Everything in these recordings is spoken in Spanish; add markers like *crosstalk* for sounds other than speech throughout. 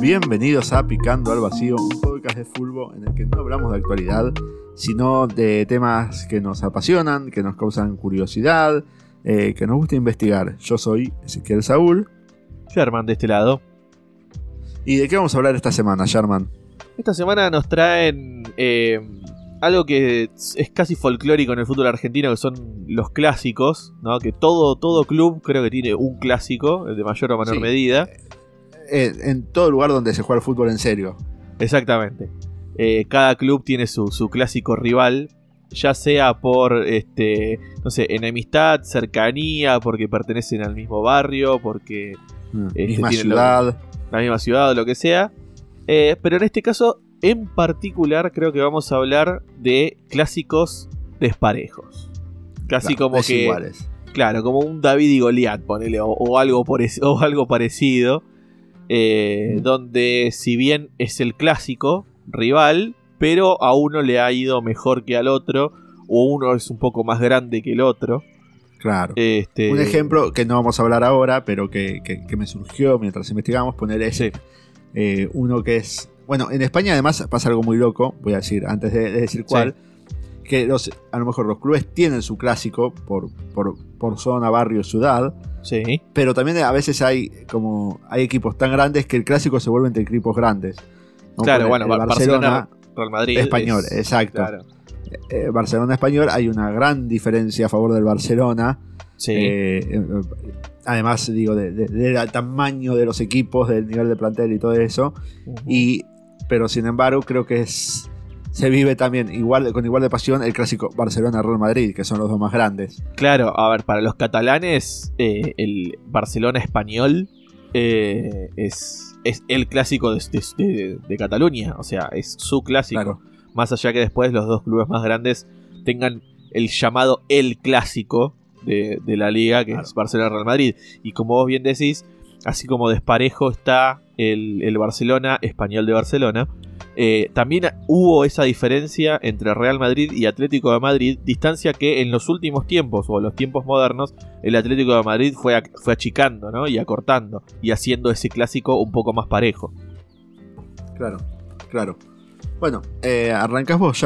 Bienvenidos a Picando al Vacío, un podcast de fútbol en el que no hablamos de actualidad, sino de temas que nos apasionan, que nos causan curiosidad, eh, que nos gusta investigar. Yo soy Ezequiel Saúl. Sherman de este lado. ¿Y de qué vamos a hablar esta semana, Sherman? Esta semana nos traen eh, algo que es casi folclórico en el fútbol argentino, que son los clásicos, ¿no? Que todo, todo club creo que tiene un clásico, de mayor o menor Sí. medida. En todo lugar donde se juega el fútbol en serio. Exactamente. Eh, cada club tiene su, su clásico rival, ya sea por, este, no sé, enemistad, cercanía, porque pertenecen al mismo barrio, porque Este, Misma lo- ciudad. la misma ciudad o lo que sea. Eh, pero en este caso, en particular, creo que vamos a hablar de clásicos desparejos. Casi claro, como que, claro, como un David y Goliat, ponele, o, o algo, por es- o algo parecido. Eh. Donde, si bien es el clásico rival, pero a uno le ha ido mejor que al otro, o uno es un poco más grande que el otro. Claro. Este, Un ejemplo que no vamos a hablar ahora, pero que, que- que me surgió mientras investigamos, poner ese. Sí. uno que es. Bueno, en España además pasa algo muy loco, voy a decir, antes de, de decir cuál. Que los, a lo mejor los clubes tienen su clásico por, por, por zona, barrio, ciudad. Sí, Pero también a veces hay como hay equipos tan grandes que el clásico se vuelve entre equipos grandes. ¿no? claro, bueno, el Bar- Barcelona Real Madrid. español, es- exacto. Claro. eh, Barcelona español hay una gran diferencia a favor del Barcelona. Sí. Eh, eh, además, digo, de- de- del tamaño de los equipos, del nivel de plantel y todo eso. Y, pero sin embargo, creo que es, se vive también igual, con igual de pasión el clásico Barcelona-Real Madrid, que son los dos más grandes. Claro, a ver, para los catalanes, eh, el Barcelona español eh, es, es el clásico de, de- de- de Cataluña. O sea, es su clásico. Claro. Más allá que después los dos clubes más grandes tengan el llamado el clásico de, de la liga, que Claro. es Barcelona-Real Madrid. Y como vos bien decís, así como desparejo está el, el Barcelona español de Barcelona. eh, también hubo esa diferencia entre Real Madrid y Atlético de Madrid, distancia que en los últimos tiempos o en los tiempos modernos el Atlético de Madrid fue, fue achicando ¿no? y acortando y haciendo ese clásico un poco más parejo. Claro, claro. Bueno, eh, arrancás vos.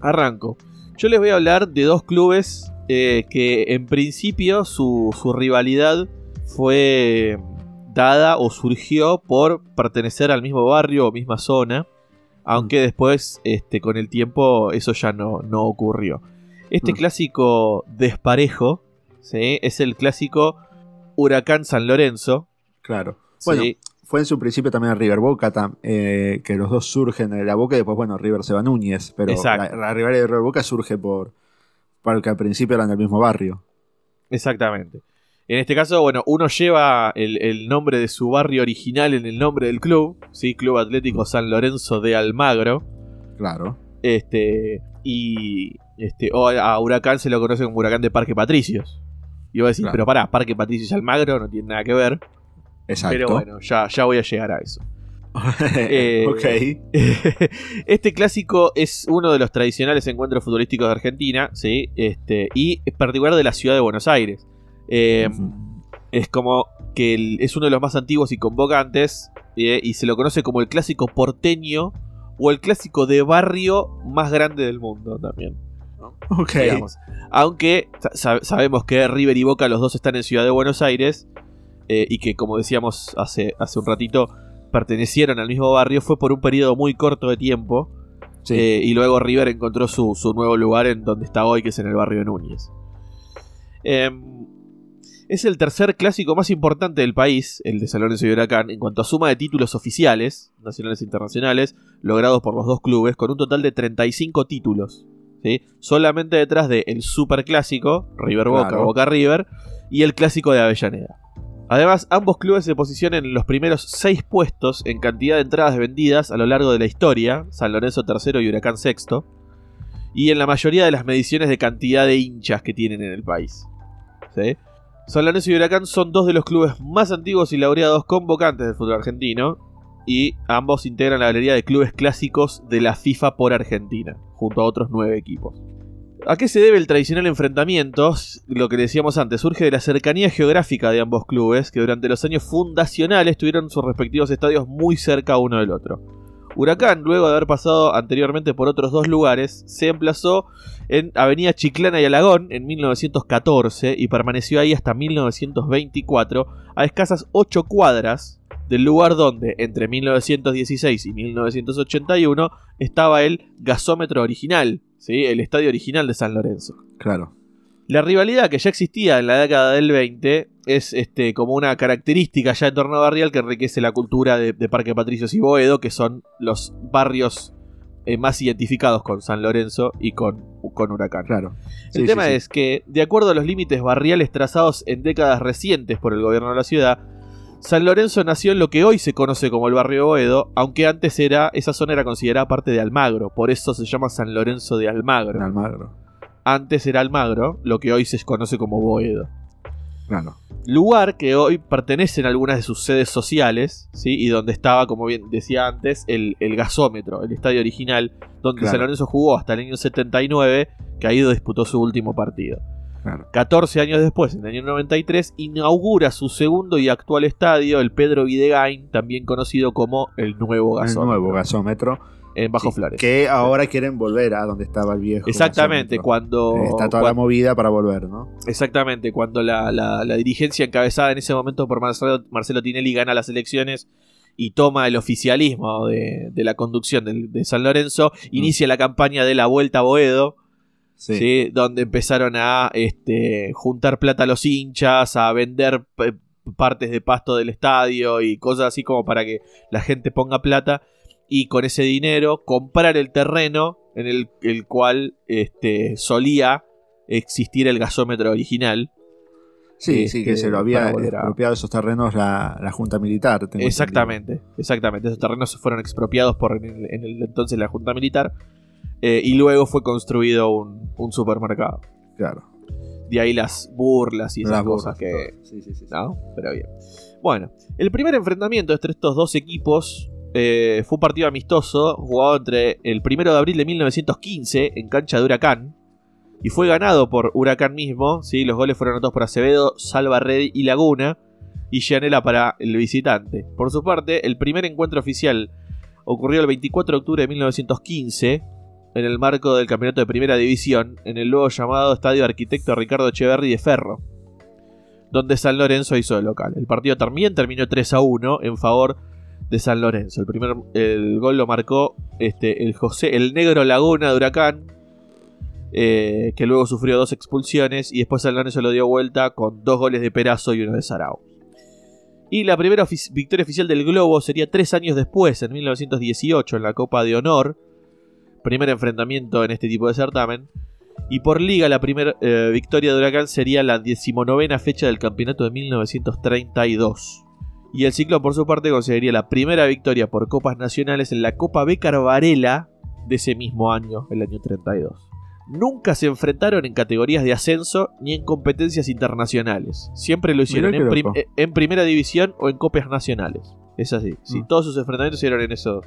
Arranco. Yo les voy a hablar de dos clubes eh, que en principio su, su rivalidad fue o surgió por pertenecer al mismo barrio o misma zona, aunque después este, con el tiempo eso ya no, no ocurrió. Este Mm. clásico desparejo ¿sí? es el clásico Huracán San Lorenzo. Claro. ¿sí? Bueno, fue en su principio también River Boca, eh, que los dos surgen de la Boca y después, bueno, River se va a Núñez. Pero la, la rivalidad de River Boca surge por porque al principio eran del mismo barrio. Exactamente. En este caso, bueno, uno lleva el, el nombre de su barrio original en el nombre del club, ¿sí? Club Atlético San Lorenzo de Almagro. Claro. Este. Y. Este. O a Huracán se lo conoce como Huracán de Parque Patricios. Y vos decís, Claro. pero pará, Parque Patricios Almagro no tiene nada que ver. Exacto. Pero bueno, ya, ya voy a llegar a eso. *laughs* Eh, ok. *laughs* este clásico es uno de los tradicionales encuentros futbolísticos de Argentina, ¿sí? Este, y en particular de la ciudad de Buenos Aires. Eh. Es como que el- es uno de los más antiguos y convocantes, eh, y se lo conoce como el clásico porteño o el clásico de barrio más grande del mundo también. Ok. digamos. Aunque sa- sabemos que River y Boca los dos están en Ciudad de Buenos Aires eh, y que como decíamos hace, hace un ratito pertenecieron al mismo barrio, fue por un periodo muy corto de tiempo Sí. eh, y luego River encontró su, su nuevo lugar en donde está hoy, que es en el barrio de Núñez. Es el tercer clásico más importante del país, el de San Lorenzo y Huracán, en cuanto a suma de títulos oficiales, nacionales e internacionales, logrados por los dos clubes, con un total de 35 títulos. ¿sí? Solamente detrás del el super clásico, River Boca, Claro. Boca River, y el clásico de Avellaneda. Además, ambos clubes se posicionan en los primeros seis puestos en cantidad de entradas vendidas a lo largo de la historia, San Lorenzo tercero y Huracán sexto, y en la mayoría de las mediciones de cantidad de hinchas que tienen en el país. ¿Sí? Lorenzo y Huracán son dos de los clubes más antiguos y laureados convocantes del fútbol argentino, y ambos integran la galería de clubes clásicos de la FIFA por Argentina, junto a otros nueve equipos. ¿A qué se debe el tradicional enfrentamiento? Lo que decíamos antes, surge de la cercanía geográfica de ambos clubes, que durante los años fundacionales tuvieron sus respectivos estadios muy cerca uno del otro. Huracán, luego de haber pasado anteriormente por otros dos lugares, se emplazó en Avenida Chiclana y Alagón en 1914 y permaneció ahí hasta 1924, a escasas 8 cuadras del lugar donde, entre 1916 y 1981, estaba el gasómetro original, ¿sí? el estadio original de San Lorenzo. Claro. La rivalidad que ya existía en la década del 20 es este, como una característica ya en torno a Barrial que enriquece la cultura de, Parque Patricios y Boedo, que son los barrios eh, más identificados con San Lorenzo y con, con Huracán. Claro. El tema es que, de acuerdo a los límites barriales trazados en décadas recientes por el gobierno de la ciudad, San Lorenzo nació en lo que hoy se conoce como el barrio Boedo, aunque antes era, esa zona era considerada parte de Almagro, por eso se llama San Lorenzo de Almagro. Almagro. Antes era Almagro, lo que hoy se conoce como Boedo. Claro. Lugar que hoy pertenece a algunas de sus sedes sociales, ¿sí? y donde estaba, como bien decía antes, el, gasómetro, el estadio original, donde San Lorenzo jugó hasta el año 79, que ahí disputó su último partido. 14 años después, en el año 93, inaugura su segundo y actual estadio, el Pedro Videgain, también conocido como el Nuevo Gasómetro. El Nuevo Gasómetro. En Bajo Flores. Que ahora quieren volver a donde estaba el viejo. Exactamente, cuando. Está toda la movida para volver, ¿no? Exactamente, cuando la, dirigencia encabezada en ese momento por Marcelo, Marcelo Tinelli gana las elecciones y toma el oficialismo de, la conducción de, San Lorenzo, mm. inicia la campaña de la Vuelta a Boedo Sí. Donde empezaron a este, juntar plata a los hinchas, a vender partes de pasto del estadio y cosas así como para que la gente ponga plata y con ese dinero comprar el terreno en el, cual este, solía existir el gasómetro original. Sí, sí, que se lo este, había expropiado esos terrenos la, Junta Militar. exactamente, exactamente. Esos terrenos fueron expropiados por en el entonces la Junta Militar eh, y luego fue construido un, supermercado. Claro. De ahí las burlas y esas cosas que. Sí, sí, sí, ¿No? Pero bien. Bueno, el primer enfrentamiento entre estos dos equipos eh, fue un partido amistoso jugado entre el 1 de abril de 1915 en cancha de Huracán. Y fue ganado por Huracán mismo. ¿sí? Los goles fueron anotados por Acevedo, Salva Red y Laguna. Y Gianella para el visitante. Por su parte, el primer encuentro oficial ocurrió el 24 de octubre de 1915 en el marco del campeonato de primera división en el luego llamado Estadio Arquitecto Ricardo Echeverri de Ferro, donde San Lorenzo hizo el local. El partido también terminó 3 a 1 en favor de San Lorenzo. El primer el gol lo marcó este, el José, el negro Laguna de Huracán, eh, que luego sufrió dos expulsiones y después San Lorenzo lo dio vuelta con dos goles de Perazo y uno de Sarao. Y la primera victoria oficial del Globo sería tres años después, en 1918, en la Copa de Honor, primer enfrentamiento en este tipo de certamen. Y por liga la primera eh, victoria de Huracán sería la decimonovena fecha del campeonato de 1932. Y el ciclo por su parte conseguiría la primera victoria por copas nacionales en la Copa Becar Varela de ese mismo año, el año 32. Nunca se enfrentaron en categorías de ascenso ni en competencias internacionales. Siempre lo hicieron en, primera división o en copias nacionales. Es así. Mm. todos sus enfrentamientos se en, eso,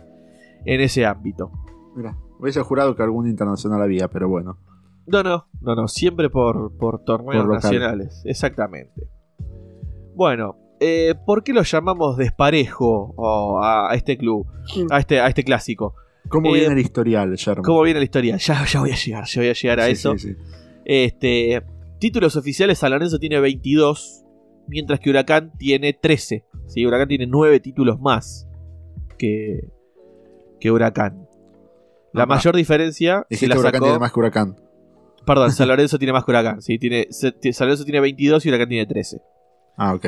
en ese ámbito. Mira. Hubiese jurado que algún internacional había, pero bueno. No, no, no, no, siempre por, por torneos nacionales, exactamente. Bueno, eh, ¿por qué lo llamamos desparejo a, este club, a este, a este clásico? ¿Cómo eh, viene el historial, Sherman? ¿Cómo viene el historial? Ya, ya voy a llegar, ya voy a llegar a eso. Este, títulos oficiales, San Lorenzo tiene 22, mientras que Huracán tiene 13. ¿sí? Huracán tiene 9 títulos más que, que Huracán. La mayor diferencia. Es que la Huracán tiene más que Huracán. Perdón, San Lorenzo tiene más que Huracán. ¿sí? Tiene, San Lorenzo tiene 22 y Huracán tiene 13. Ah, ok.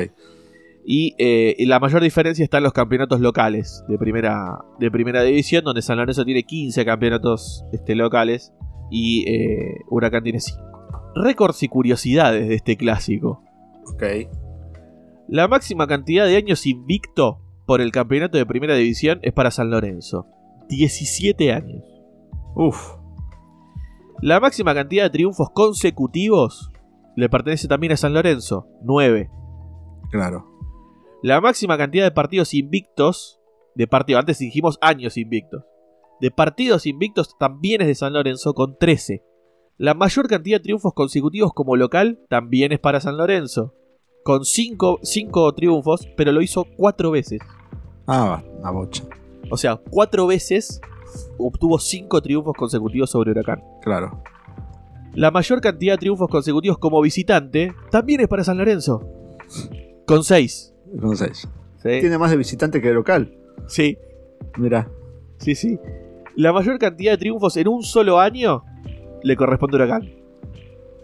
Eh, y, la mayor diferencia está en los campeonatos locales de primera, de primera división, donde San Lorenzo tiene 15 campeonatos este, locales y eh, Huracán tiene 5. Récords y curiosidades de este clásico. Ok. La máxima cantidad de años invicto por el campeonato de primera división es para San Lorenzo. 17 años. Uf. La máxima cantidad de triunfos consecutivos le pertenece también a San Lorenzo, 9. Claro. La máxima cantidad de partidos invictos, de partidos, antes dijimos años invictos, de partidos invictos también es de San Lorenzo con 13. La mayor cantidad de triunfos consecutivos como local también es para San Lorenzo. Con 5 triunfos, pero lo hizo 4 veces. Ah, una bocha. O sea, 4 veces obtuvo 5 triunfos consecutivos sobre Huracán. Claro. La mayor cantidad de triunfos consecutivos como visitante también es para San Lorenzo. Con 6. Con 6. Tiene más de visitante que de local. Sí. Mira. Sí, sí. La mayor cantidad de triunfos en un solo año le corresponde a Huracán.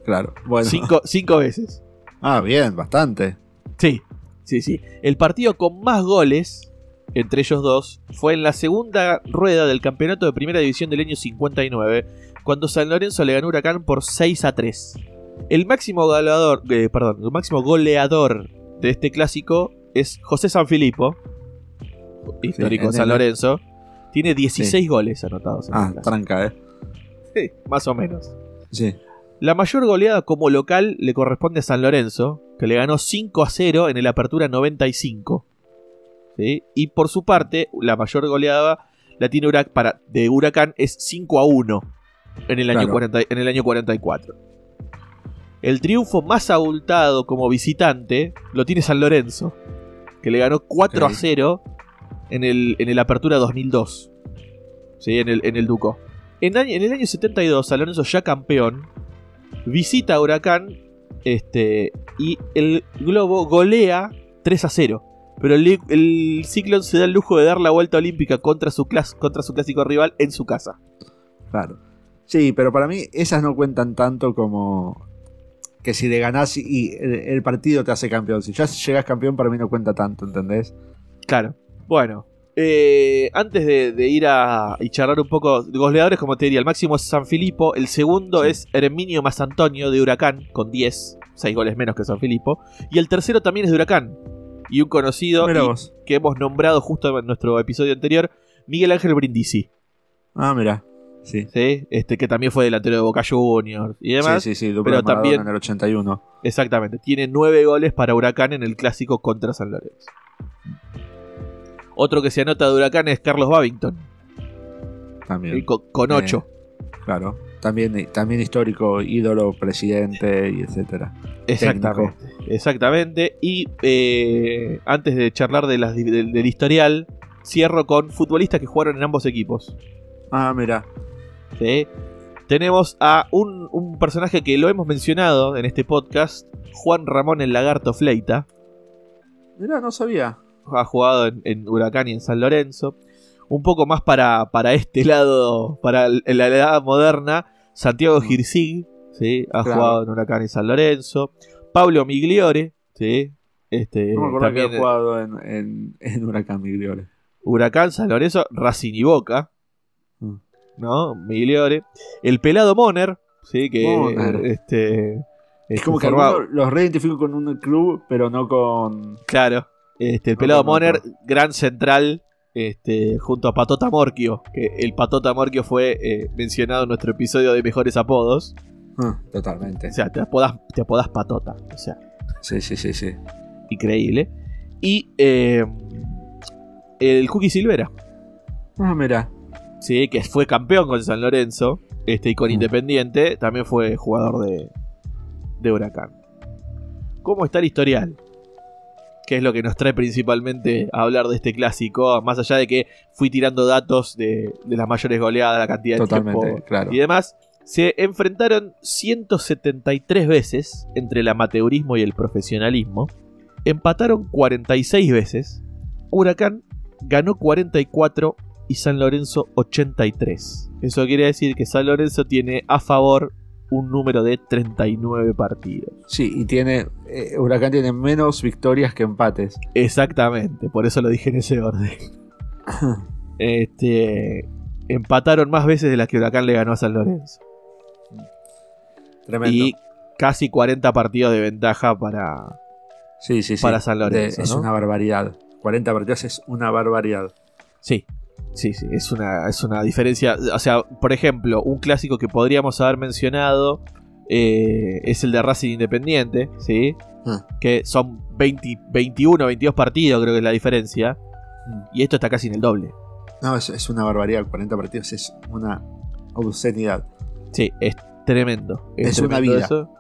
Claro, bueno. Cinco, cinco veces. Ah, bien, bastante. Sí, sí, sí. El partido con más goles, entre ellos dos, fue en la segunda rueda del campeonato de primera división del año 59, cuando San Lorenzo le ganó a Huracán por 6 a 3. El máximo goleador, eh, perdón, el máximo goleador de este clásico es José Sanfilippo, histórico San Lorenzo. Tiene 16 goles anotados. ah, tranca, eh. Sí, más o menos. Sí. La mayor goleada como local le corresponde a San Lorenzo, que le ganó 5 a 0 en el Apertura 95. ¿Sí? Y por su parte, la mayor goleada la tiene para, de Huracán es 5 a 1 en el, año en el año 44. El triunfo más abultado como visitante lo tiene San Lorenzo, que le ganó 4 a 0 en el, en el Apertura 2002. ¿Sí? En el, en el Duco. En, en, el año 72, San Lorenzo ya campeón, visita a Huracán este, y el Globo golea 3 a 0. Pero el, el Ciclón se da el lujo de dar la vuelta olímpica contra su, contra su clásico rival en su casa. Claro. Sí, pero para mí esas no cuentan tanto como que si le ganás y el, partido te hace campeón. Si ya llegas campeón, para mí no cuenta tanto, ¿entendés? Claro. Bueno, eh, antes de, ir a y charlar un poco de goleadores, como te diría, el máximo es San Filipo, el segundo es Herminio Más Antonio de Huracán, con 10, 6 goles menos que San Filipo, y el tercero también es de Huracán, y un conocido que hemos nombrado justo en nuestro episodio anterior, Miguel Ángel Brindisi. Ah, mira. Sí. sí. Este, que también fue delantero de Boca Juniors y demás. Sí, sí, sí, pero también en el 81. Exactamente. Tiene 9 goles para Huracán en el clásico contra San Lorenzo. Otro que se anota de Huracán es Carlos Babington. También. Con, 8. Eh, claro. También, también histórico, ídolo, presidente y etcétera. Exactamente. Exactamente. Y eh, antes de charlar de las, del historial, cierro con futbolistas que jugaron en ambos equipos. Ah, mira. Sí. Tenemos a un, un, personaje que lo hemos mencionado en este podcast, Juan Ramón el Lagarto Fleita. Mira, no sabía ha jugado en, Huracán y en San Lorenzo. Un poco más para, para este lado, para la edad moderna, Santiago. Girsig, ¿sí? ha jugado en Huracán y San Lorenzo. Pablo Migliore, ¿sí? Este, también, ha jugado en, Huracán Migliore. Huracán, San Lorenzo, Racing y Boca. ¿No? Migliore. El pelado Moner, ¿sí? Que este. Es como que los reidentifico con un club, pero no con. Claro. Este, el pelado Moner, gran central, este, junto a Patota Morquio, que el Patota Morquio fue eh, mencionado en nuestro episodio de mejores apodos. Ah, totalmente. O sea, te apodas, te apodas Patota. O sea. Sí, sí, sí, sí. Increíble. Y eh, el Cookie Silvera. Ah, mira. Sí, que fue campeón con San Lorenzo. Este, y con ah. Independiente. También fue jugador de, de Huracán. ¿Cómo está el historial? que es lo que nos trae principalmente a hablar de este clásico, más allá de que fui tirando datos de, las mayores goleadas, la cantidad de tiempo y demás. Se enfrentaron 173 veces entre el amateurismo y el profesionalismo. Empataron 46 veces. Huracán ganó 44 y San Lorenzo 83. Eso quiere decir que San Lorenzo tiene a favor un número de 39 partidos. Sí, y tiene. Eh, Huracán tiene menos victorias que empates. Exactamente, por eso lo dije en ese orden. *laughs* este. Empataron más veces de las que Huracán le ganó a San Lorenzo. Tremendo. Y casi 40 partidos de ventaja para. Sí, sí, sí. Para San Lorenzo. es una barbaridad. 40 partidos es una barbaridad. Sí, Sí, sí, es una, es una diferencia. O sea, por ejemplo, un clásico que podríamos haber mencionado eh, es el de Racing Independiente, ¿sí? Ah. Que son 20, 21, 22 partidos, creo que es la diferencia. Mm. Y esto está casi en el doble. No, es, una barbaridad. 40 partidos es una obscenidad. Sí, tremendo. Es una tremendo vida. eso.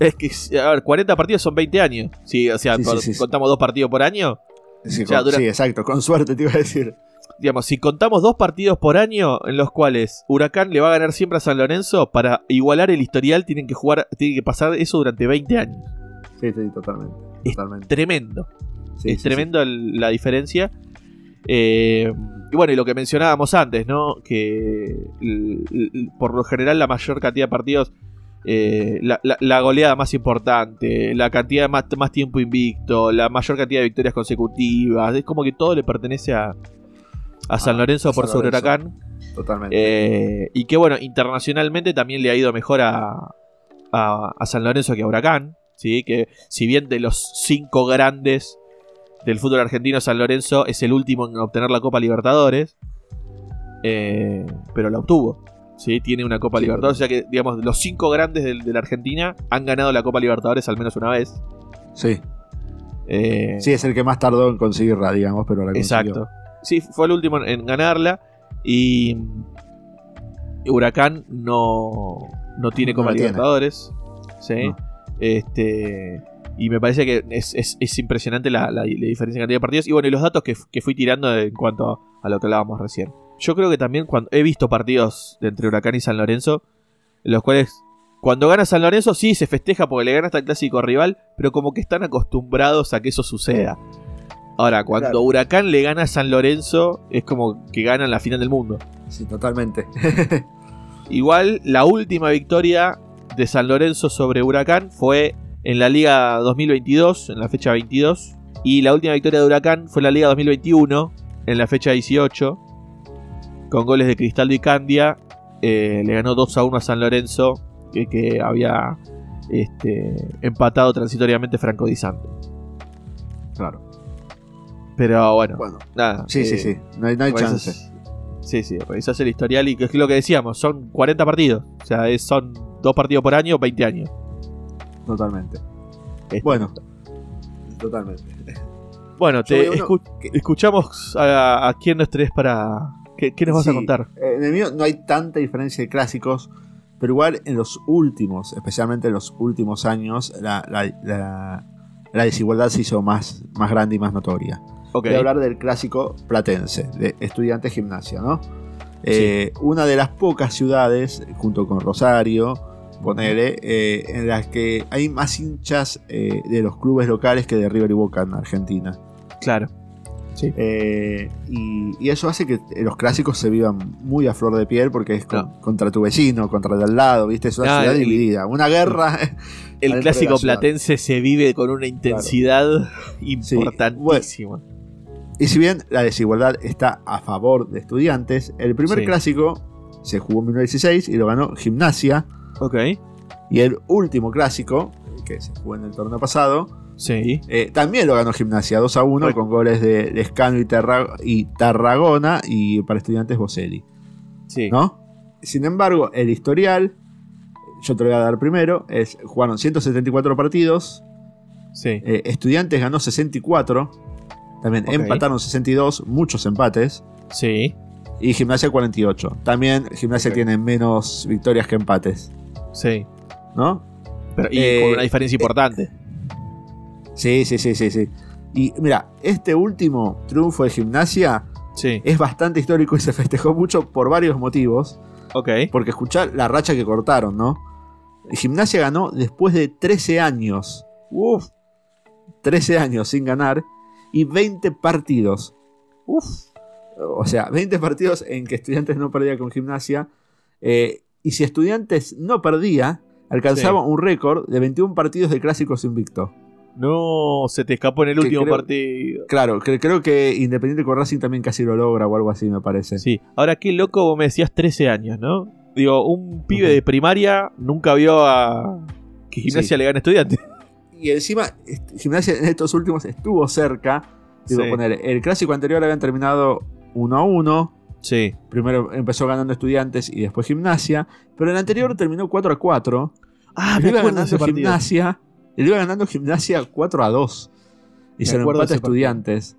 Es que, a ver, 40 partidos son 20 años. Sí, o sea, sí. contamos dos partidos por año. Sí, Ya, con- dura- sí, exacto, con suerte te iba a decir. Digamos, si contamos dos partidos por año en los cuales Huracán le va a ganar siempre a San Lorenzo, para igualar el historial tienen que jugar, tienen que pasar eso durante 20 años. Sí, sí, totalmente. Es totalmente. Tremendo. Sí, es sí, tremendo el- la diferencia. Eh, y bueno, y lo que mencionábamos antes, ¿no? Que por lo general la mayor cantidad de partidos, eh, la, la- la goleada más importante, la cantidad de más, más tiempo invicto, la mayor cantidad de victorias consecutivas, es como que todo le pertenece a, a San Ah, Lorenzo a por sobre. Huracán. Totalmente. Eh, y que bueno, internacionalmente también le ha ido mejor a, a, a San Lorenzo que a Huracán. ¿sí? Que si bien de los cinco grandes del fútbol argentino, San Lorenzo es el último en obtener la Copa Libertadores. eh, pero la obtuvo. ¿Sí? Tiene una Copa Sí, Libertadores. O sea que, digamos, los cinco grandes de, la Argentina han ganado la Copa Libertadores al menos una vez. sí. Eh, sí, es el que más tardó en conseguirla, digamos, pero la consiguió. Exacto. Sí, fue el último en- en ganarla. Y Huracán no, no tiene No Copa tiene. Libertadores. Sí. No. Este. Y me parece que es, es- es impresionante la, la- la diferencia en cantidad de partidos. Y bueno, y los datos que, que fui tirando en cuanto a lo que hablábamos recién. Yo creo que también cuando he visto partidos entre Huracán y San Lorenzo, en los cuales cuando gana San Lorenzo sí se festeja porque le gana hasta el clásico rival, pero como que están acostumbrados a que eso suceda. Ahora, cuando Claro. Huracán le gana a San Lorenzo, es como que ganan la final del mundo. Sí, totalmente. *laughs* Igual, la última victoria de San Lorenzo sobre Huracán fue en la Liga 2022, en la fecha 22. Y la última victoria de Huracán fue en la Liga 2021, en la fecha 18. Con goles de Cristaldo y Candia. eh, le ganó 2 a 1 a San Lorenzo, que, que había este, empatado transitoriamente Franco Di Santo. claro. Pero bueno, Bueno, nada. sí, sí, eh, sí. No hay, no hay chance. Sí, sí, revisás el historial y que es lo que decíamos, son 40 partidos. O sea, es- son dos partidos por año, 20 años. Totalmente. Este, Bueno, totalmente. Bueno, te uno escuchamos a, a quién nos traes para... ¿Qué, qué nos vas a Sí, contar? eh, En el mío no hay tanta diferencia de clásicos, pero igual en los últimos, especialmente en los últimos años, la, la- la- la desigualdad se hizo más, más grande y más notoria. Ok. Voy a hablar del clásico platense, de estudiantes gimnasia, ¿no? Eh, Una de las pocas ciudades, junto con Rosario, ponele, eh, en las que hay más hinchas eh, de los clubes locales que de River y Boca en Argentina. Claro. Eh, y, y eso hace que los clásicos se vivan muy a flor de piel porque es con- contra tu vecino, contra el de al lado, ¿viste? Es una Ah, ciudad dividida. Una guerra. El *laughs* clásico platense se vive con una intensidad importantísima. y si bien la desigualdad está a favor de estudiantes, el primer Sí. clásico se jugó en 1916 y lo ganó Gimnasia. Ok. Y el último clásico, que se jugó en el torneo pasado, Sí. eh, también lo ganó Gimnasia 2 a 1 Bueno. con goles de Lescano y, Tarra- y Tarragona y para estudiantes Boselli. Sí. ¿no? Sin embargo, el historial, yo te lo voy a dar primero, es jugaron 174 partidos, Sí. eh, Estudiantes ganó 64, también Ok. empataron 62, muchos empates, Sí. y Gimnasia 48. También Gimnasia tiene menos victorias que empates, Sí. ¿no? Pero, y Eh, con una diferencia importante. Sí, sí, sí, sí, sí. Y mira, este último triunfo de Gimnasia Sí. es bastante histórico y se festejó mucho por varios motivos. Ok. Porque escuchar la racha que cortaron, ¿no? Gimnasia ganó después de 13 años. Uf. 13 años sin ganar. Y 20 partidos. Uf. O sea, 20 partidos en que Estudiantes no perdía con Gimnasia. eh, y si Estudiantes no perdía, alcanzaba un récord de 21 partidos de clásicos invicto. No, se te escapó en el último creo- partido. Claro, que, creo que Independiente con Racing también casi lo logra o algo así, me parece. Sí. Ahora, qué loco, vos me decías 13 años, ¿no? Digo, un pibe de primaria nunca vio a. que gimnasia Sí. le gana a estudiante. *laughs* Y encima, Gimnasia en estos últimos estuvo cerca. Digo, Sí. poner, el clásico anterior habían terminado 1 a 1. Sí. Primero empezó ganando Estudiantes y después Gimnasia. Pero el anterior terminó 4 a 4. Ah, me iba ese ganando partido. Le iba ganando Gimnasia 4 a 2. Y se lo empata ese. Estudiantes.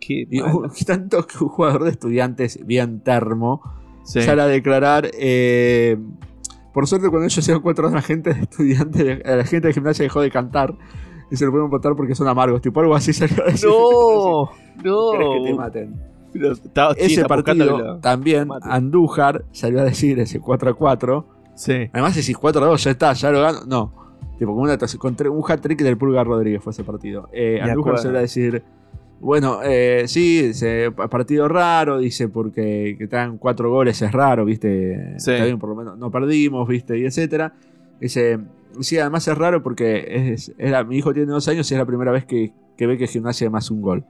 Qué Y uh, *laughs* tanto que un jugador de Estudiantes, bien termo, Sí. sale a declarar. eh, Por suerte, cuando ellos hicieron cuatro la gente de estudiantes, *laughs* la gente de gimnasia dejó de cantar y se lo pueden votar porque son amargos. Tipo algo así salió a decir. No, *laughs* ¿Querés que te no. maten? Pero Ese está buscando partido también. Andújar salió a decir ese 4 a 4. Sí. Además, decís 4 a 2, ya está, ya lo gano. No. Tipo, con, una, con un hat-trick del Pulgar Rodríguez fue ese partido. Eh, Andújar acuerdo. salió a decir. Bueno, eh, sí, dice, partido raro, dice, porque que dan cuatro goles es raro, viste. Sí. Está bien, por lo menos no perdimos, viste, y etcétera. Dice, sí, además es raro porque es, era, mi hijo tiene dos años y es la primera vez que, que ve que gimnasia más un gol.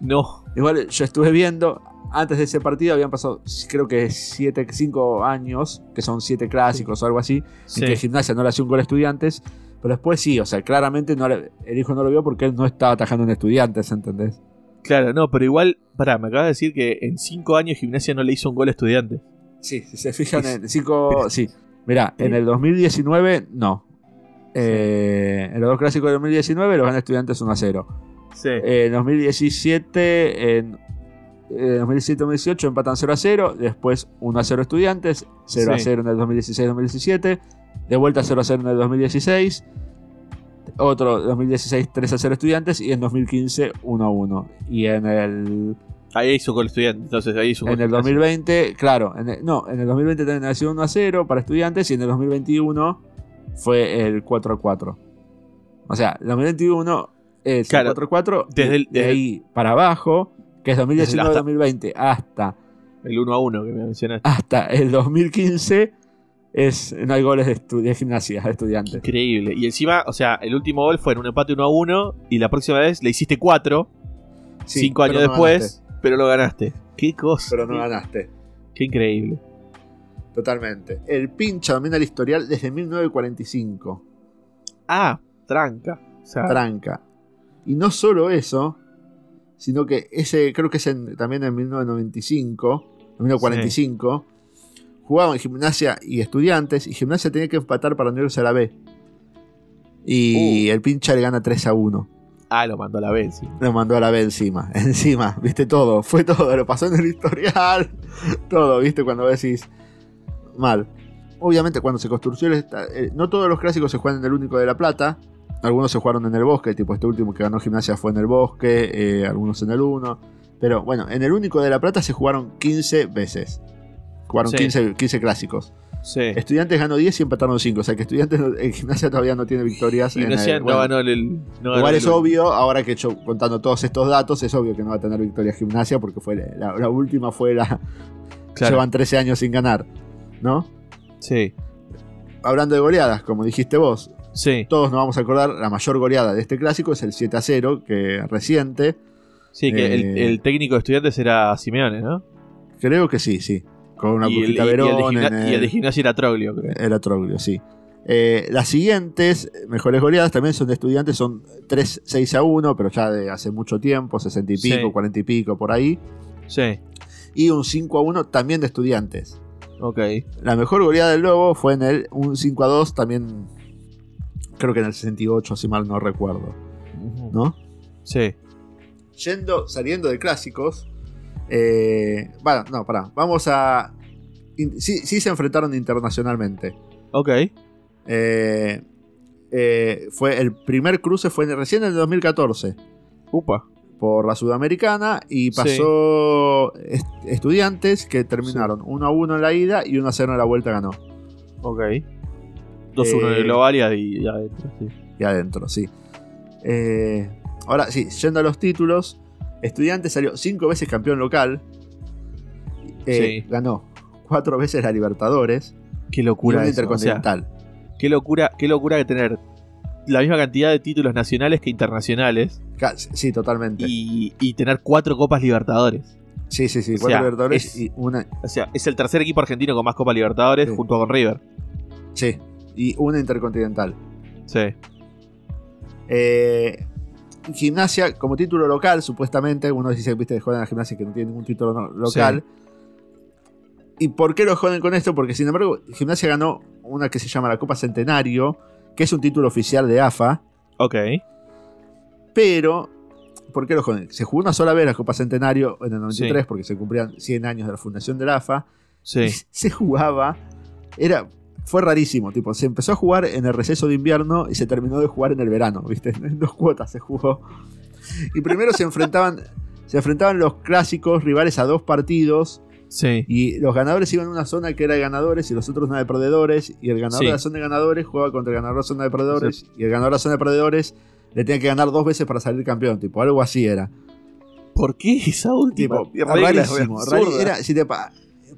No. Igual yo estuve viendo, antes de ese partido habían pasado, creo que 7, 5 años, que son 7 clásicos o algo así, Sí. en que gimnasia no le hacía un gol a estudiantes, pero después sí, o sea, claramente no le- el hijo no lo vio porque él no estaba atajando en estudiantes, ¿entendés? Claro, no, pero igual, pará, me acabas de decir que en cinco años Gimnasia no le hizo un gol a estudiantes. Sí, si se fijan Es- en 5, *laughs* sí. Mirá, en el 2019 no. Eh, en los dos clásicos del 2019 los gana estudiantes 1 a 0. Sí. Eh, En 2017, en eh, 2017-2018 empatan 0 a 0, después 1 a 0 estudiantes, 0 a Sí. 0 en el 2016-2017, de vuelta 0 a 0 en el 2016, otro 2016 3 a 0 estudiantes y en 2015 1 a 1. Y en el, Ahí hizo gol estudiantes, entonces ahí hizo en el Gimnasia. 2020, claro, en el- no, en el 2020 también ha sido 1 a 0 para estudiantes y en el 2021 fue el 4 a 4. O sea, el 2021 es Claro, el 4 a 4 desde el- de desde- ahí para abajo, que es Desde el 2019-2020 hasta, El 1 a 1 que me mencionaste. hasta el 2015 es, no hay goles de, estu- de gimnasia de estudiantes. Increíble. Y encima, o sea, el último gol fue en un empate 1 a 1 y la próxima vez le hiciste 4, Sí, 5 años no después, ganaste, pero lo ganaste. Qué cosa. pero no qué, ganaste. qué increíble. Totalmente. El pincha domina el historial desde 1945. Ah, tranca. O sea, tranca. Y no solo eso, sino que ese, creo que es en- también en 1995, en 1945, jugaban gimnasia y estudiantes, y gimnasia tenía que empatar para no irse a la B. Y el pincha le gana 3 a 1. ah, lo mandó a la vez. sí. Lo mandó a la B encima, *laughs* encima, viste todo, fue todo, lo pasó en el historial, *laughs* todo, viste, cuando decís mal. Obviamente cuando se construyó, el eh, no todos los clásicos se juegan en el único de La Plata, algunos se jugaron en el bosque, tipo este último que ganó gimnasia fue en el bosque, eh, algunos en el 1, pero bueno, en el único de La Plata se jugaron 15 veces, jugaron Sí. 15, 15 clásicos. Sí. Estudiantes ganó 10 y empataron 5, o sea que Estudiantes en gimnasia todavía no tiene victorias. en Gimnasia el- no bueno, ganó el. no ganó Igual es obvio, ahora que yo contando todos estos datos, es obvio que no va a tener victoria gimnasia porque fue la, la última fue la. Claro. Llevan 13 años sin ganar, ¿no? Sí. Hablando de goleadas, como dijiste vos, Sí. todos nos vamos a acordar, la mayor goleada de este clásico es el 7 a 0, que reciente. Sí, que el, Eh, el técnico de estudiantes era Simeone, ¿no? Creo que sí, sí. Con una y, el, Brujita y- y el Verón en y el de el- gimnasia era Troglio, creo. Era Troglio, sí. Eh, las siguientes mejores goleadas también son de estudiantes, son 3, 6 a 1, pero ya de hace mucho tiempo, 60 y Sí. pico, 40 y pico, por ahí. Sí. Y un 5 a 1 también de estudiantes. Ok. La mejor goleada del Lobo fue en el un 5 a 2, también creo que en el 68, si mal no recuerdo. ¿No? Sí. Yendo, saliendo de clásicos. Eh, bueno, no, pará. Vamos a. in- sí, sí se enfrentaron internacionalmente. Ok. Eh, eh, fue el primer cruce fue recién en el 2014 Upa. por la Sudamericana y pasó est- estudiantes que terminaron 1 a 1 en la ida y 1 a 0 en la vuelta ganó. Ok. 2-1 en Eh, el global y y adentro, sí. y adentro, sí. Eh, ahora sí, yendo a los títulos, Estudiantes salió cinco veces campeón local. Eh, Sí. Ganó cuatro veces la Libertadores Qué y locura una eso, o sea, Intercontinental. qué locura, qué locura de tener la misma cantidad de títulos nacionales que internacionales sí, totalmente. y, y tener cuatro Copas Libertadores. sí, sí, sí, o cuatro sea, Libertadores es- y una. O sea, es el tercer equipo argentino con más Copas Libertadores Sí. junto con River. Sí, y una Intercontinental. Sí. Eh, gimnasia, como título local, supuestamente, uno dice, viste, juegan a la gimnasia que no tiene ningún título no- local. ¿Y por qué lo joden con esto? Porque, sin embargo, Gimnasia ganó una que se llama la Copa Centenario, que es un título oficial de AFA, Ok. pero. ¿Por qué lo joden? Se jugó una sola vez la Copa Centenario en el 93, Sí. porque se cumplían 100 años de la fundación de la AFA. Sí. se jugaba. Era. Fue rarísimo. Tipo, se empezó a jugar en el receso de invierno y se terminó de jugar en el verano, ¿viste? En *laughs* dos cuotas se jugó. Y primero se enfrentaban, se enfrentaban los clásicos rivales a dos partidos. Sí. Y los ganadores iban a una zona que era de ganadores y los otros una de perdedores. Y el ganador Sí. de la zona de ganadores jugaba contra el ganador de la zona de perdedores. Y el ganador de la zona de perdedores le tenía que ganar dos veces para salir campeón. Tipo, algo así era. ¿Por qué esa última Tipo, rarísimo. era, si, te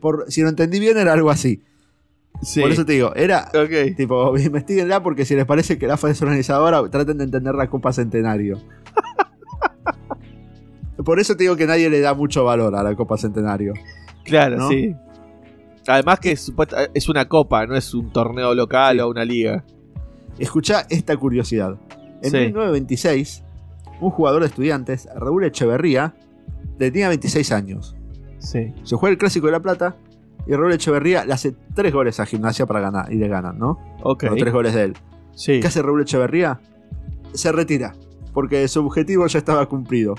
por, si lo entendí bien, era algo así. Sí. Por eso te digo, era. Tipo, *laughs* investiguenla porque si les parece que la AFA es organizadora, traten de entender la Copa Centenario. *laughs* Por eso te digo que nadie le da mucho valor a la Copa Centenario. Claro, ¿no? sí. Además que es, una copa, no es un torneo local Sí. o una liga. Escucha esta curiosidad. En Sí. 1926, un jugador de estudiantes, Raúl Echeverría, tenía 26 años. Sí. Se juega el Clásico de la Plata y Raúl Echeverría le hace tres goles a Gimnasia para ganar y le ganan, ¿no? Ok. Los tres goles de él. Sí. ¿Qué hace Raúl Echeverría? Se retira. Porque su objetivo ya estaba cumplido.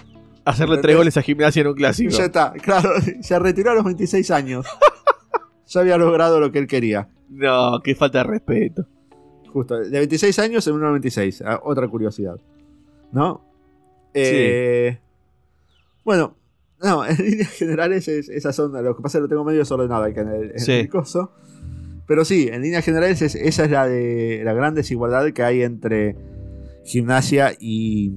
Hacerle tres goles a gimnasia en un clásico. Ya está, claro, *laughs* se retiró a los 26 años. ya había logrado lo que él quería. No, qué falta de respeto. Justo, de 26 años en 1.96. Ah, Otra curiosidad. ¿No? Eh, Bueno, no, en *laughs* líneas generales es- esas son. Lo que pasa es que lo tengo medio desordenado aquí en el, en Sí. el coso. Pero sí, en líneas generales es- esa es la de la gran desigualdad que hay entre gimnasia y,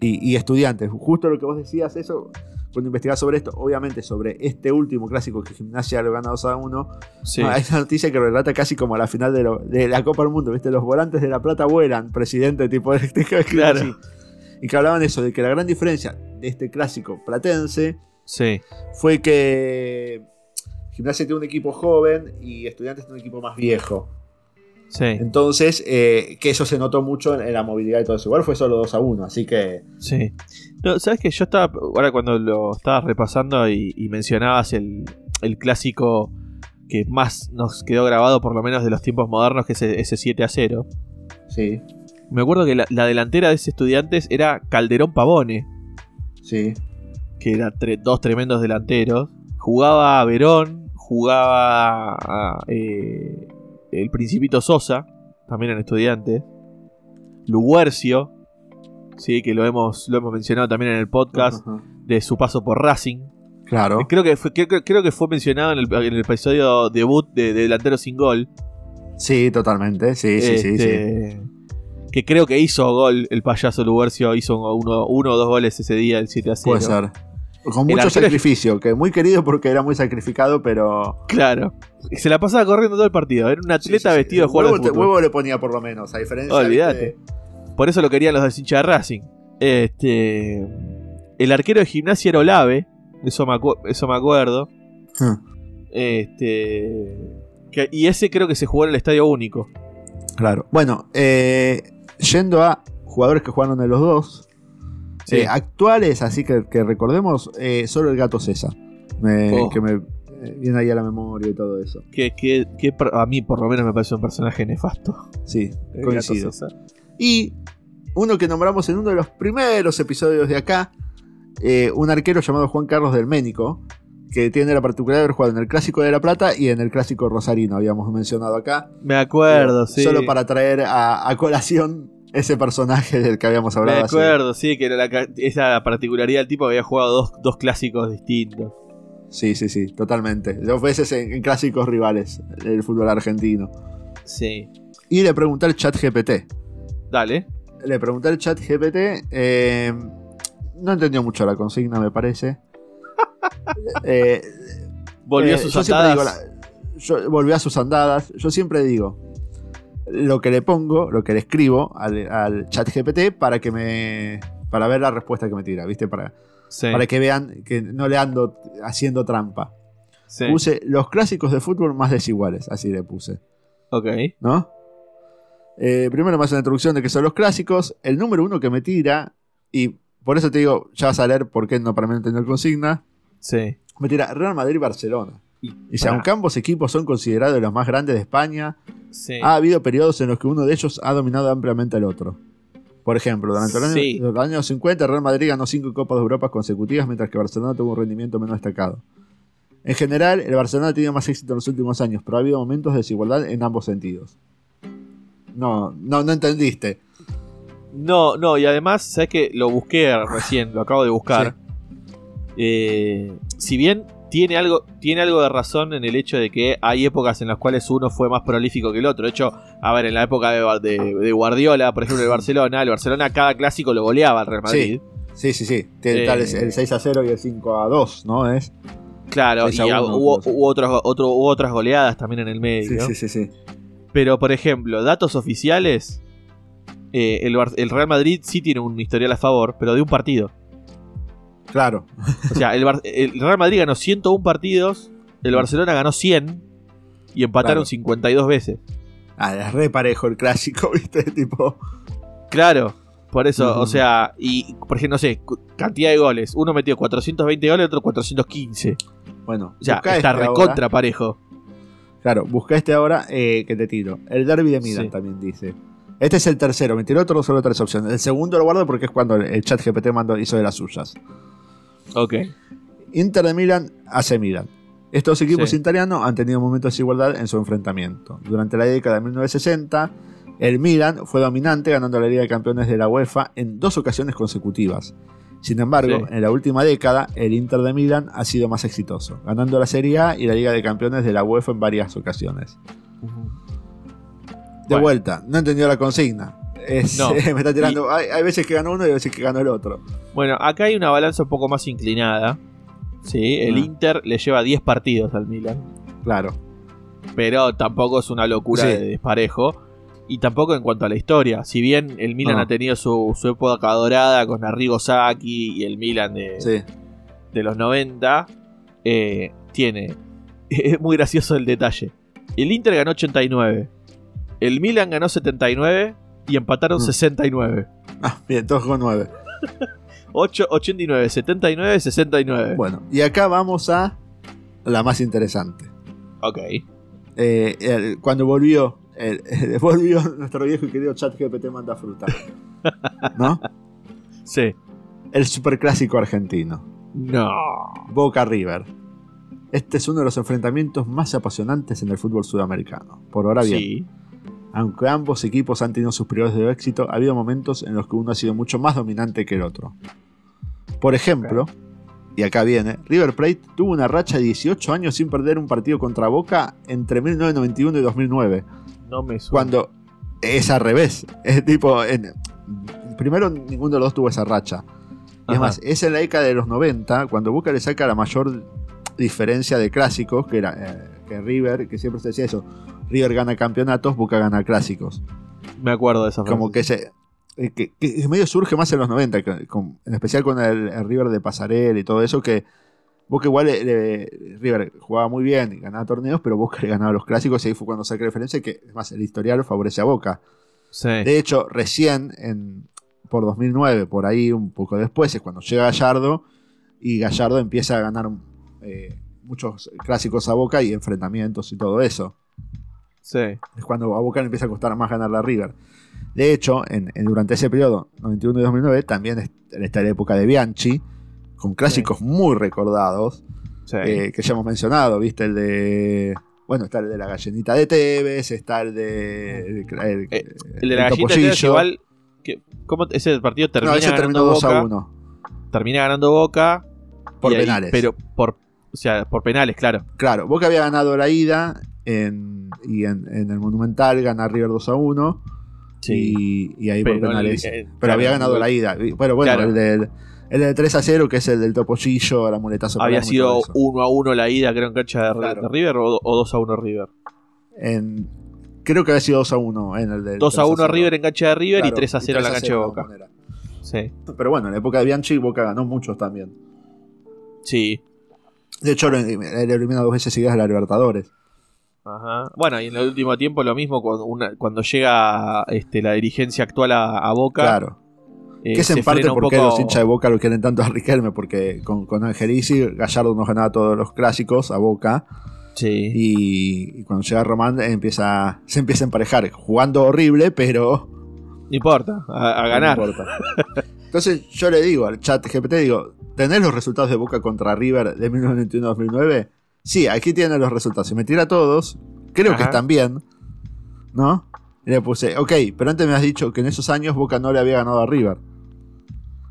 y, y estudiantes. Justo lo que vos decías, eso, cuando investigás sobre esto, obviamente sobre este último clásico que gimnasia lo gana 2 a 1, Sí. hay una noticia que relata casi como la final de, lo- de la Copa del Mundo, ¿viste? Los volantes de la plata vuelan, presidente, tipo de *laughs* Claro. así. Y que hablaban eso, de que la gran diferencia de este clásico platense Sí. fue que Gimnasia tiene un equipo joven y Estudiantes tiene un equipo más viejo. Sí. Entonces, eh, que eso se notó mucho en, la movilidad y todo eso. Igual fue solo 2 a 1, así que. Sí. No, ¿Sabes que Yo estaba, ahora cuando lo estabas repasando y, y mencionabas el, el clásico que más nos quedó grabado, por lo menos de los tiempos modernos, que es ese 7 a 0. Sí, Me acuerdo que la, la delantera de ese estudiantes era Calderón Pavone, sí. que eran tre- dos tremendos delanteros. Jugaba a Verón, jugaba a, eh, el Principito Sosa, también en estudiantes. Luguercio, sí, que lo hemos, lo hemos mencionado también en el podcast, de su paso por Racing. Claro. Creo que fue, creo, creo que fue mencionado en el, en el episodio debut de, de Delantero sin Gol. Sí, totalmente. Sí, sí, sí, sí. Este, Que creo que hizo gol el payaso Luguercio, hizo uno, uno o dos goles ese día, el 7 a 0. Puede ser. Con mucho sacrificio, que muy querido porque era muy sacrificado, pero. Claro. Se la pasaba corriendo todo el partido. Era un atleta Sí, sí, sí. vestido de jugador huevo, de huevo le ponía por lo menos, a diferencia Olvídate. ¿viste? Por eso lo querían los de hincha de Racing. Este, el arquero de gimnasia era Olave. Eso me, acu- eso me acuerdo. Hmm, Este, que- y ese creo que se jugó en el estadio único. Claro. Bueno, eh, yendo a jugadores que jugaron en los dos. Sí. eh, actuales, así que, que recordemos, eh, solo el gato César. Me- Oh. Que me eh, viene ahí a la memoria y todo eso. que, que- que a mí por lo menos me parece un personaje nefasto. Sí, El coincido. Y uno que nombramos en uno de los primeros episodios de acá, eh, un arquero llamado Juan Carlos del Ménico, que tiene la particularidad de haber jugado en el Clásico de La Plata y en el Clásico Rosarino, habíamos mencionado acá. Me acuerdo, sí. Solo para traer a, a colación ese personaje del que habíamos Me hablado. hace- acuerdo, sí, que era la, esa particularidad del tipo que había jugado dos, dos clásicos distintos. Sí, sí, sí, totalmente. Dos veces en, en clásicos rivales del fútbol argentino. Sí. Y le pregunté al chat GPT. Dale. Le pregunté al chat GPT. eh, no entendió mucho la consigna, me parece. Eh, Volvió Eh, a sus siempre digo andadas. la- yo- volvió a sus andadas. Yo siempre digo lo que le pongo, lo que le escribo al, al chat GPT para que me. para ver la respuesta que me tira, ¿viste? Para, Sí, para que vean que no le ando haciendo trampa. sí. Puse los clásicos de fútbol más desiguales, así le puse, Ok. ¿no? Eh, primero me hace una introducción de qué son los clásicos. El número uno que me tira, y por eso te digo, ya vas a leer por qué no para mí no entender consigna. Sí. Me tira Real Madrid y Barcelona. Y, Dice, pará. aunque ambos equipos son considerados los más grandes de España, Sí. ha habido periodos en los que uno de ellos ha dominado ampliamente al otro. Por ejemplo, durante Sí. los años 50, el Real Madrid ganó cinco Copas de Europa consecutivas, mientras que Barcelona tuvo un rendimiento menos destacado. En general, el Barcelona ha tenido más éxito en los últimos años, pero ha habido momentos de desigualdad en ambos sentidos. No, no, no entendiste. No, no, y además, sabes que lo busqué recién, lo acabo de buscar. Eh, si bien tiene algo, tiene algo de razón en el hecho de que hay épocas en las cuales uno fue más prolífico que el otro. De hecho, a ver, en la época de, Guardiola, por ejemplo, el Barcelona, el Barcelona cada clásico lo goleaba al Real Madrid. Sí, sí, sí. Tiene tal el 6 a 0 y el 5 a 2, ¿no? Es. Claro, y hubo, hubo, otras goleadas también en el medio. Sí, sí, sí, sí. Pero, por ejemplo, datos oficiales. Eh, el, el Real Madrid sí tiene un historial a favor, pero de un partido. Claro. O sea, el, Real Madrid ganó 101 partidos, el Barcelona ganó 100 y empataron 52 veces. Ah, es re parejo el clásico, *laughs* ¿viste? Tipo. Claro, por eso, o sea, y por ejemplo, no sé, cantidad de goles. Uno metió 420 goles, otro 415. Bueno, o sea, está este recontra parejo. Claro, busca este ahora eh, que te tiro. El derby de Milan también dice. Este es el tercero, me tiró otro, solo tres opciones. El segundo lo guardo porque es cuando el chat GPT mandó, hizo de las suyas. Ok. Inter de Milan, AC Milan. Estos equipos italianos han tenido momentos de desigualdad en su enfrentamiento. Durante la década de 1960, el Milan fue dominante ganando la Liga de Campeones de la UEFA en dos ocasiones consecutivas. Sin embargo, en la última década, el Inter de Milan ha sido más exitoso, ganando la Serie A y la Liga de Campeones de la UEFA en varias ocasiones. De vuelta, no entendió la consigna. No. *laughs* me está tirando. hay, veces que ganó uno y veces que ganó el otro. Bueno, acá hay una balanza un poco más inclinada. Sí, el ah. Inter le lleva 10 partidos al Milan. Claro. Pero tampoco es una locura de desparejo. Y tampoco en cuanto a la historia. Si bien el Milan ah. ha tenido su, época dorada con Arrigo Sacchi y el Milan de, de los 90, eh, tiene. *laughs* Es muy gracioso el detalle. El Inter ganó 89. El Milan ganó 79 y empataron 69. Mm. Ah, bien, todos con 9. 8, 89, 79, 69. Bueno, y acá vamos a la más interesante. Ok. Eh, cuando volvió, *laughs* volvió nuestro viejo y querido chat GPT manda fruta. ¿No? Sí. El superclásico argentino. No. Boca River. Este es uno de los enfrentamientos más apasionantes en el fútbol sudamericano. Por ahora bien. Sí. Aunque ambos equipos han tenido sus periodos de éxito, ha habido momentos en los que uno ha sido mucho más dominante que el otro. Por ejemplo, y acá viene, River Plate tuvo una racha de 18 años sin perder un partido contra Boca entre 1991 y 2009. No me suena. Cuando es al revés. Es tipo, primero ninguno de los dos tuvo esa racha. Y es más, es en la década de los 90 cuando Boca le saca la mayor diferencia de clásicos, que era eh, que River, que siempre se decía eso, River gana campeonatos, Boca gana clásicos. Me acuerdo de esa frase. Como que se. Eh, que, medio surge más en los 90, en especial con el, River de Pasarela y todo eso, que Boca igual River jugaba muy bien y ganaba torneos, pero Boca le ganaba los clásicos y ahí fue cuando saqué referencia que, es más, el historial favorece a Boca. De hecho, recién, en, por 2009, por ahí un poco después, es cuando llega Gallardo y Gallardo empieza a ganar eh, muchos clásicos a Boca y enfrentamientos y todo eso. Es cuando a Boca le empieza a costar más ganar la River. De hecho, en, durante ese periodo, 91 y 2009, también está la época de Bianchi, con clásicos muy recordados, eh, que ya hemos mencionado, ¿viste? El de... Bueno, está el de la gallinita de Tevez, está el de... El, eh, de la gallinita de Tevez igual... ¿Cómo ese partido termina no, ese terminó 2 a 1. Termina ganando Boca. Por penales. pero por, o sea, por penales, claro. Claro, Boca había ganado la ida y en, el Monumental gana River 2 a 1. Sí. Y, ahí por penales. pero había ganado la ida. Bueno, bueno, el, del, el 3 a 0, que es el del topollillo, la muletazo. Había sido 1 a 1 la ida, creo, en cancha de, River o, 2 a 1 River. En, creo que había sido 2 a 1 en el del 2 a 1 River en cancha de River y 3 a 0 en la cancha de Boca. Sí. Pero bueno, en la época de Bianchi, Boca ganó muchos también. Sí. De hecho, le eliminado dos veces seguidas a la Libertadores. Ajá. Bueno, y en el último tiempo lo mismo cuando, cuando llega este, la dirigencia actual a, Boca. Claro. Eh, que es en parte porque los hinchas de Boca lo quieren tanto a Riquelme, porque con, con Angelici Gallardo nos ganaba todos los clásicos a Boca. Sí. Y, cuando llega Román empieza, se empieza a emparejar, jugando horrible, pero... No importa, a, ganar. No importa. Entonces yo le digo al chat GPT, digo, ¿tenés los resultados de Boca contra River de 1991-2009? Sí, aquí tienen los resultados. Si me tira todos, creo que están bien. ¿No? Y le puse, ok, pero antes me has dicho que en esos años Boca no le había ganado a River.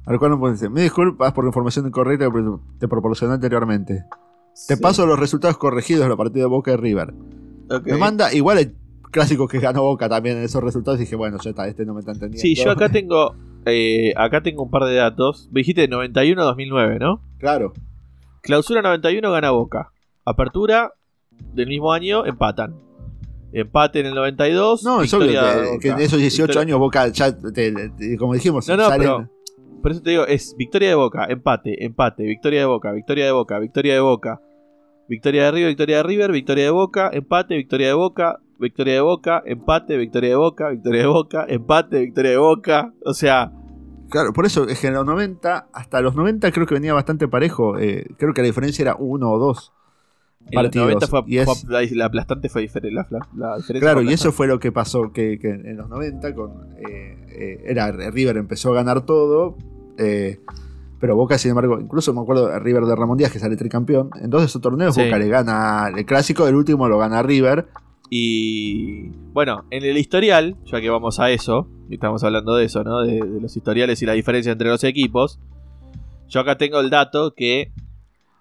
Al cual me puse, me disculpas por la información incorrecta que te proporcioné anteriormente. Te Sí. paso los resultados corregidos de la partida de Boca y River. Ok. Me manda igual el clásico que ganó Boca también en esos resultados. Y dije, bueno, ya está, este no me está entendiendo. Sí, yo acá tengo. eh, acá tengo un par de datos. Me dijiste de 91 a 2009, ¿no? Claro. Clausura 91 gana Boca. Apertura del mismo año empatan. Empate en el 92. No, es obvio que, que en esos 18 Victoria- años Boca ya, te- te- como dijimos, No, no, salen- pero- Por eso te digo, es victoria de Boca, empate, empate, victoria de Boca, victoria de Boca, victoria de Boca, victoria de River, victoria de River, victoria de Boca, empate, victoria de Boca, victoria de Boca, empate, victoria de Boca, victoria de Boca, empate, victoria de Boca. O sea, Claro, por eso es que en los 90, hasta los 90 creo que venía bastante parejo. eh, creo que la diferencia era uno o dos en los partidos. 90 fue, y es- fue- la, la aplastante fue diferente. La, la- la diferencia claro, y eso fue lo que pasó, que, que en los 90 con, eh, eh, era River empezó a ganar todo, eh, pero Boca, sin embargo, incluso me acuerdo de River de Ramón Díaz que sale tricampeón. En dos de esos torneos Sí. Boca le gana el clásico, el último lo gana River. Y bueno, en el historial, ya que vamos a eso, y estamos hablando de eso, ¿no? De, de los historiales y la diferencia entre los equipos. Yo acá tengo el dato que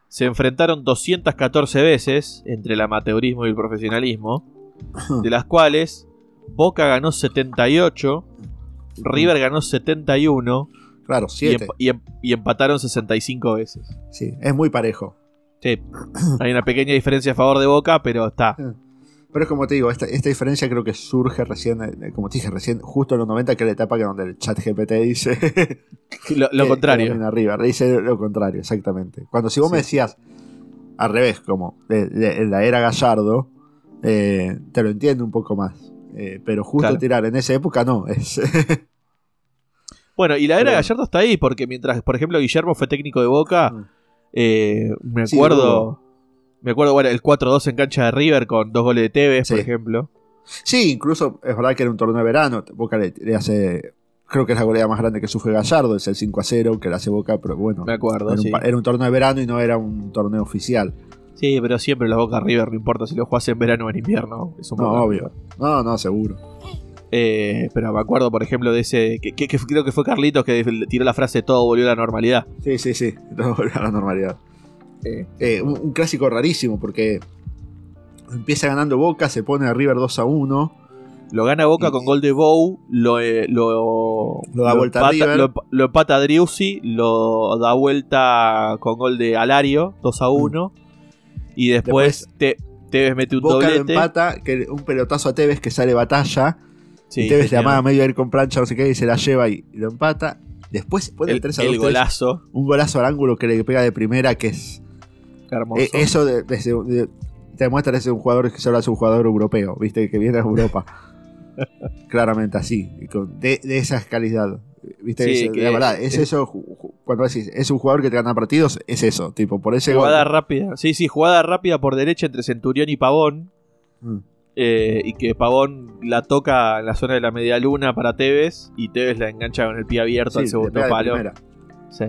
se enfrentaron 214 veces entre el amateurismo y el profesionalismo, *laughs* de las cuales Boca ganó 78, River ganó 71 Claro, y, 7. emp- y em- y empataron 65 veces. Sí, es muy parejo. Sí, hay una pequeña diferencia a favor de Boca, pero está. *laughs* Pero es como te digo, esta, esta diferencia creo que surge recién, eh, como te dije recién, justo en los 90, que es la etapa que donde el chat GPT dice *laughs* Lo, lo que- contrario. que River. Dice lo contrario, exactamente. Cuando si vos me decías al revés, como de- en la era Gallardo, eh, te lo entiendo un poco más. Eh, pero justo Claro. tirar en esa época no. Es, *laughs* Bueno, y la era Pero- Gallardo está ahí, porque mientras, por ejemplo, Guillermo fue técnico de Boca, Mm. eh, me acuerdo. Me acuerdo, bueno, el 4-2 en cancha de River con dos goles de Tevez, por ejemplo. sí, incluso es verdad que era un torneo de verano. Boca le, le hace. Creo que es la goleada más grande que sufre Gallardo, es el 5 a 0 que le hace Boca, pero bueno. Me acuerdo, Era un, sí. era un torneo de verano y no era un torneo oficial. Sí, pero siempre la Boca River, no importa si lo jugás en verano o en invierno. Es un No, obvio. No, no, seguro. Eh, pero me acuerdo, por ejemplo, de ese. Que, que- que creo que fue Carlitos que tiró la frase: todo volvió a la normalidad. Sí, sí, sí. *laughs* No volvió a la normalidad. Eh, Eh, un, un clásico rarísimo porque empieza ganando Boca, se pone a River 2 a 1. Lo gana Boca Y- con gol de Bow, lo, eh, lo, Lo da vuelta a empata, River. lo, lo empata Driussi, lo da vuelta con gol de Alario, 2 a 1. Y después, te, Tevez mete un Boca lo doblete. empata, que un pelotazo a Tevez que sale batalla. Sí, y Tevez le amaga medio a ir con plancha, no sé qué, y se la lleva y, y lo empata. Después pone el, el, 3 a el 2. golazo. Un golazo al ángulo que le pega de primera, que es. Hermoso. eh, eso de- desde- de- te demuestra que es un jugador que solo es un jugador europeo, ¿viste? Que viene de Europa. *laughs* Claramente así, de, de esa calidad. ¿Viste? Sí, Es- que- la verdad, es es- eso. Cuando decís, es un jugador que te gana partidos, es eso. Tipo, por ese jugada gol. rápida. Sí, sí, jugada rápida por derecha entre Centurión y Pavón. Mm. eh, y que Pavón la toca en la zona de la media luna para Tevez. Y Tevez la engancha con el pie abierto Sí, al segundo de palo. Sí.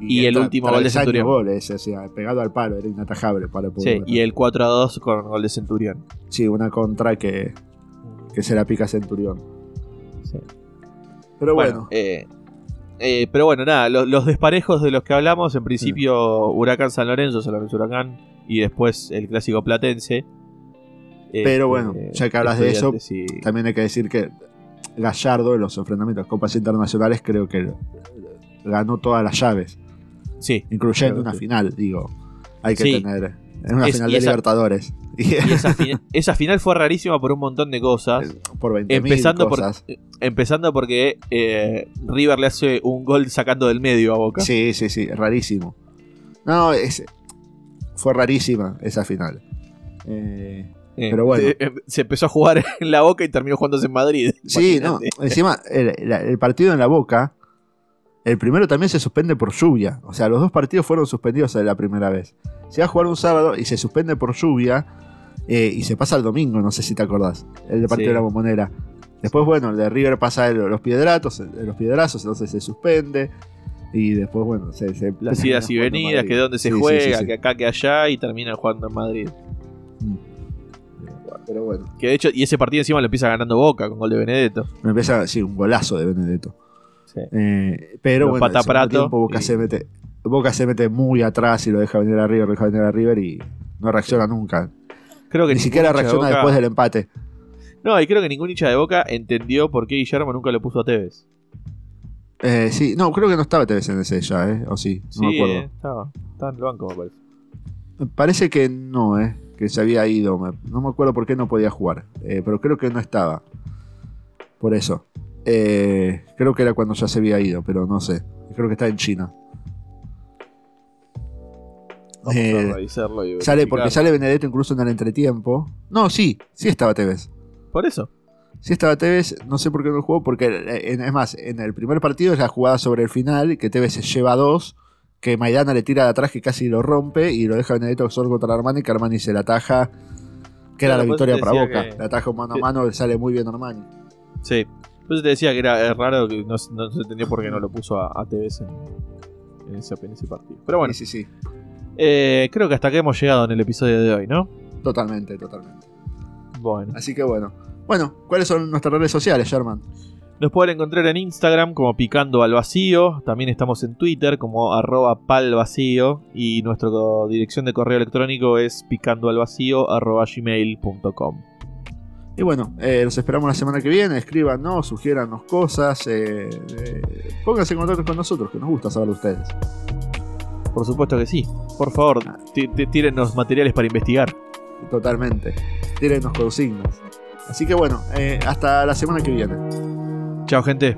Y el último gol de Centurión. goles, o sea, pegado al palo, era inatajable para el Sí, y el 4 a 2 con gol de Centurión. Sí, una contra que, que se la pica Centurión. Sí. Pero Bueno, bueno, eh, eh, pero bueno, nada, lo- los, desparejos de los que hablamos, en principio Huracán San Lorenzo, San Lorenzo Huracán, y después el clásico platense. Pero bueno, ya que hablas de eso, y- también hay que decir que Gallardo en los enfrentamientos de copas internacionales creo que ganó todas las llaves, Sí, incluyendo una final, digo. Hay que Sí. tener. En una Es- final de esa- Libertadores. Y- esa, fi- *laughs* esa final fue rarísima por un montón de cosas. por 20 Empezando por, empezando porque eh, River le hace un gol sacando del medio a Boca. Sí, sí, sí, rarísimo. No, es, fue rarísima esa final. Eh, Eh, pero bueno. se empezó a jugar *laughs* en la Boca y terminó jugándose en Madrid. Sí, no, encima el partido en la Boca, el primero también se suspende por lluvia. O sea, los dos partidos fueron suspendidos la primera vez. Se va a jugar un sábado y se suspende por lluvia eh, y se pasa el domingo, no sé si te acordás, el partido Sí. de la bombonera. Después, bueno, el de River pasa el- los piedratos, el- los piedrazos, entonces se suspende. Y después, bueno, se. se Las idas y venidas, que dónde se Sí, juega, sí. que acá, que allá, y terminan jugando en Madrid. Mm. Pero bueno, Que de hecho, y ese partido encima lo empieza ganando Boca con gol de Benedetto. me empieza sí, un golazo de Benedetto. Sí. Eh, pero Lo bueno, pata tiempo Boca, y- se mete, Boca se mete muy atrás y lo deja venir a River, lo deja venir a River y no reacciona nunca. Creo que Ni siquiera de reacciona Boca- después del empate. No, y creo que ningún hincha de Boca entendió por qué Guillermo nunca lo puso a Tevez. Eh, sí, no, creo que no estaba Tevez en ese ya, ¿eh? O sí, no sí, me acuerdo. eh, estaba, estaba en el banco, me parece. Parece que no, ¿eh? Que se había ido. No me acuerdo por qué no podía jugar. eh, pero creo que no estaba. Por eso. Eh, creo que era cuando ya se había ido, pero no sé. Creo que está en China. Vamos Eh, a revisarlo y Sale, porque sale Benedetto incluso en el entretiempo. No, sí, sí estaba Tevez. Por eso. Sí estaba Tevez, no sé por qué no jugó, porque eh, en- es más, en el primer partido es la jugada sobre el final, que Tevez se lleva dos, que Maidana le tira de atrás que casi lo rompe y lo deja Benedetto solo contra Armani, que Armani se la ataja, que era la por eso victoria para Boca. que- La ataja mano a mano, le sale muy bien Armani. Sí. Por eso te decía que era raro que no, no se entendió por qué no lo puso a, a Tevez en, en ese, en ese partido. Pero bueno, Sí, sí, sí, eh, creo que hasta acá hemos llegado en el episodio de hoy, ¿no? totalmente, totalmente. Bueno. Así que bueno. Bueno, ¿cuáles son nuestras redes sociales, Sherman? Nos pueden encontrar en Instagram como Picando al Vacío. También estamos en Twitter como arroba palvacío. Y nuestra dirección de correo electrónico es picandoalvacío arroba gmail.com. Y bueno, eh, los esperamos la semana que viene. Escríbanos, sugiéranos cosas. eh, eh, pónganse en contacto con nosotros, que nos gusta saber de ustedes. Por supuesto que sí. Por favor, tí- tí- tírennos materiales para investigar. Totalmente. Tírenos consignas. Así que bueno, eh, hasta la semana que viene. Chao, gente.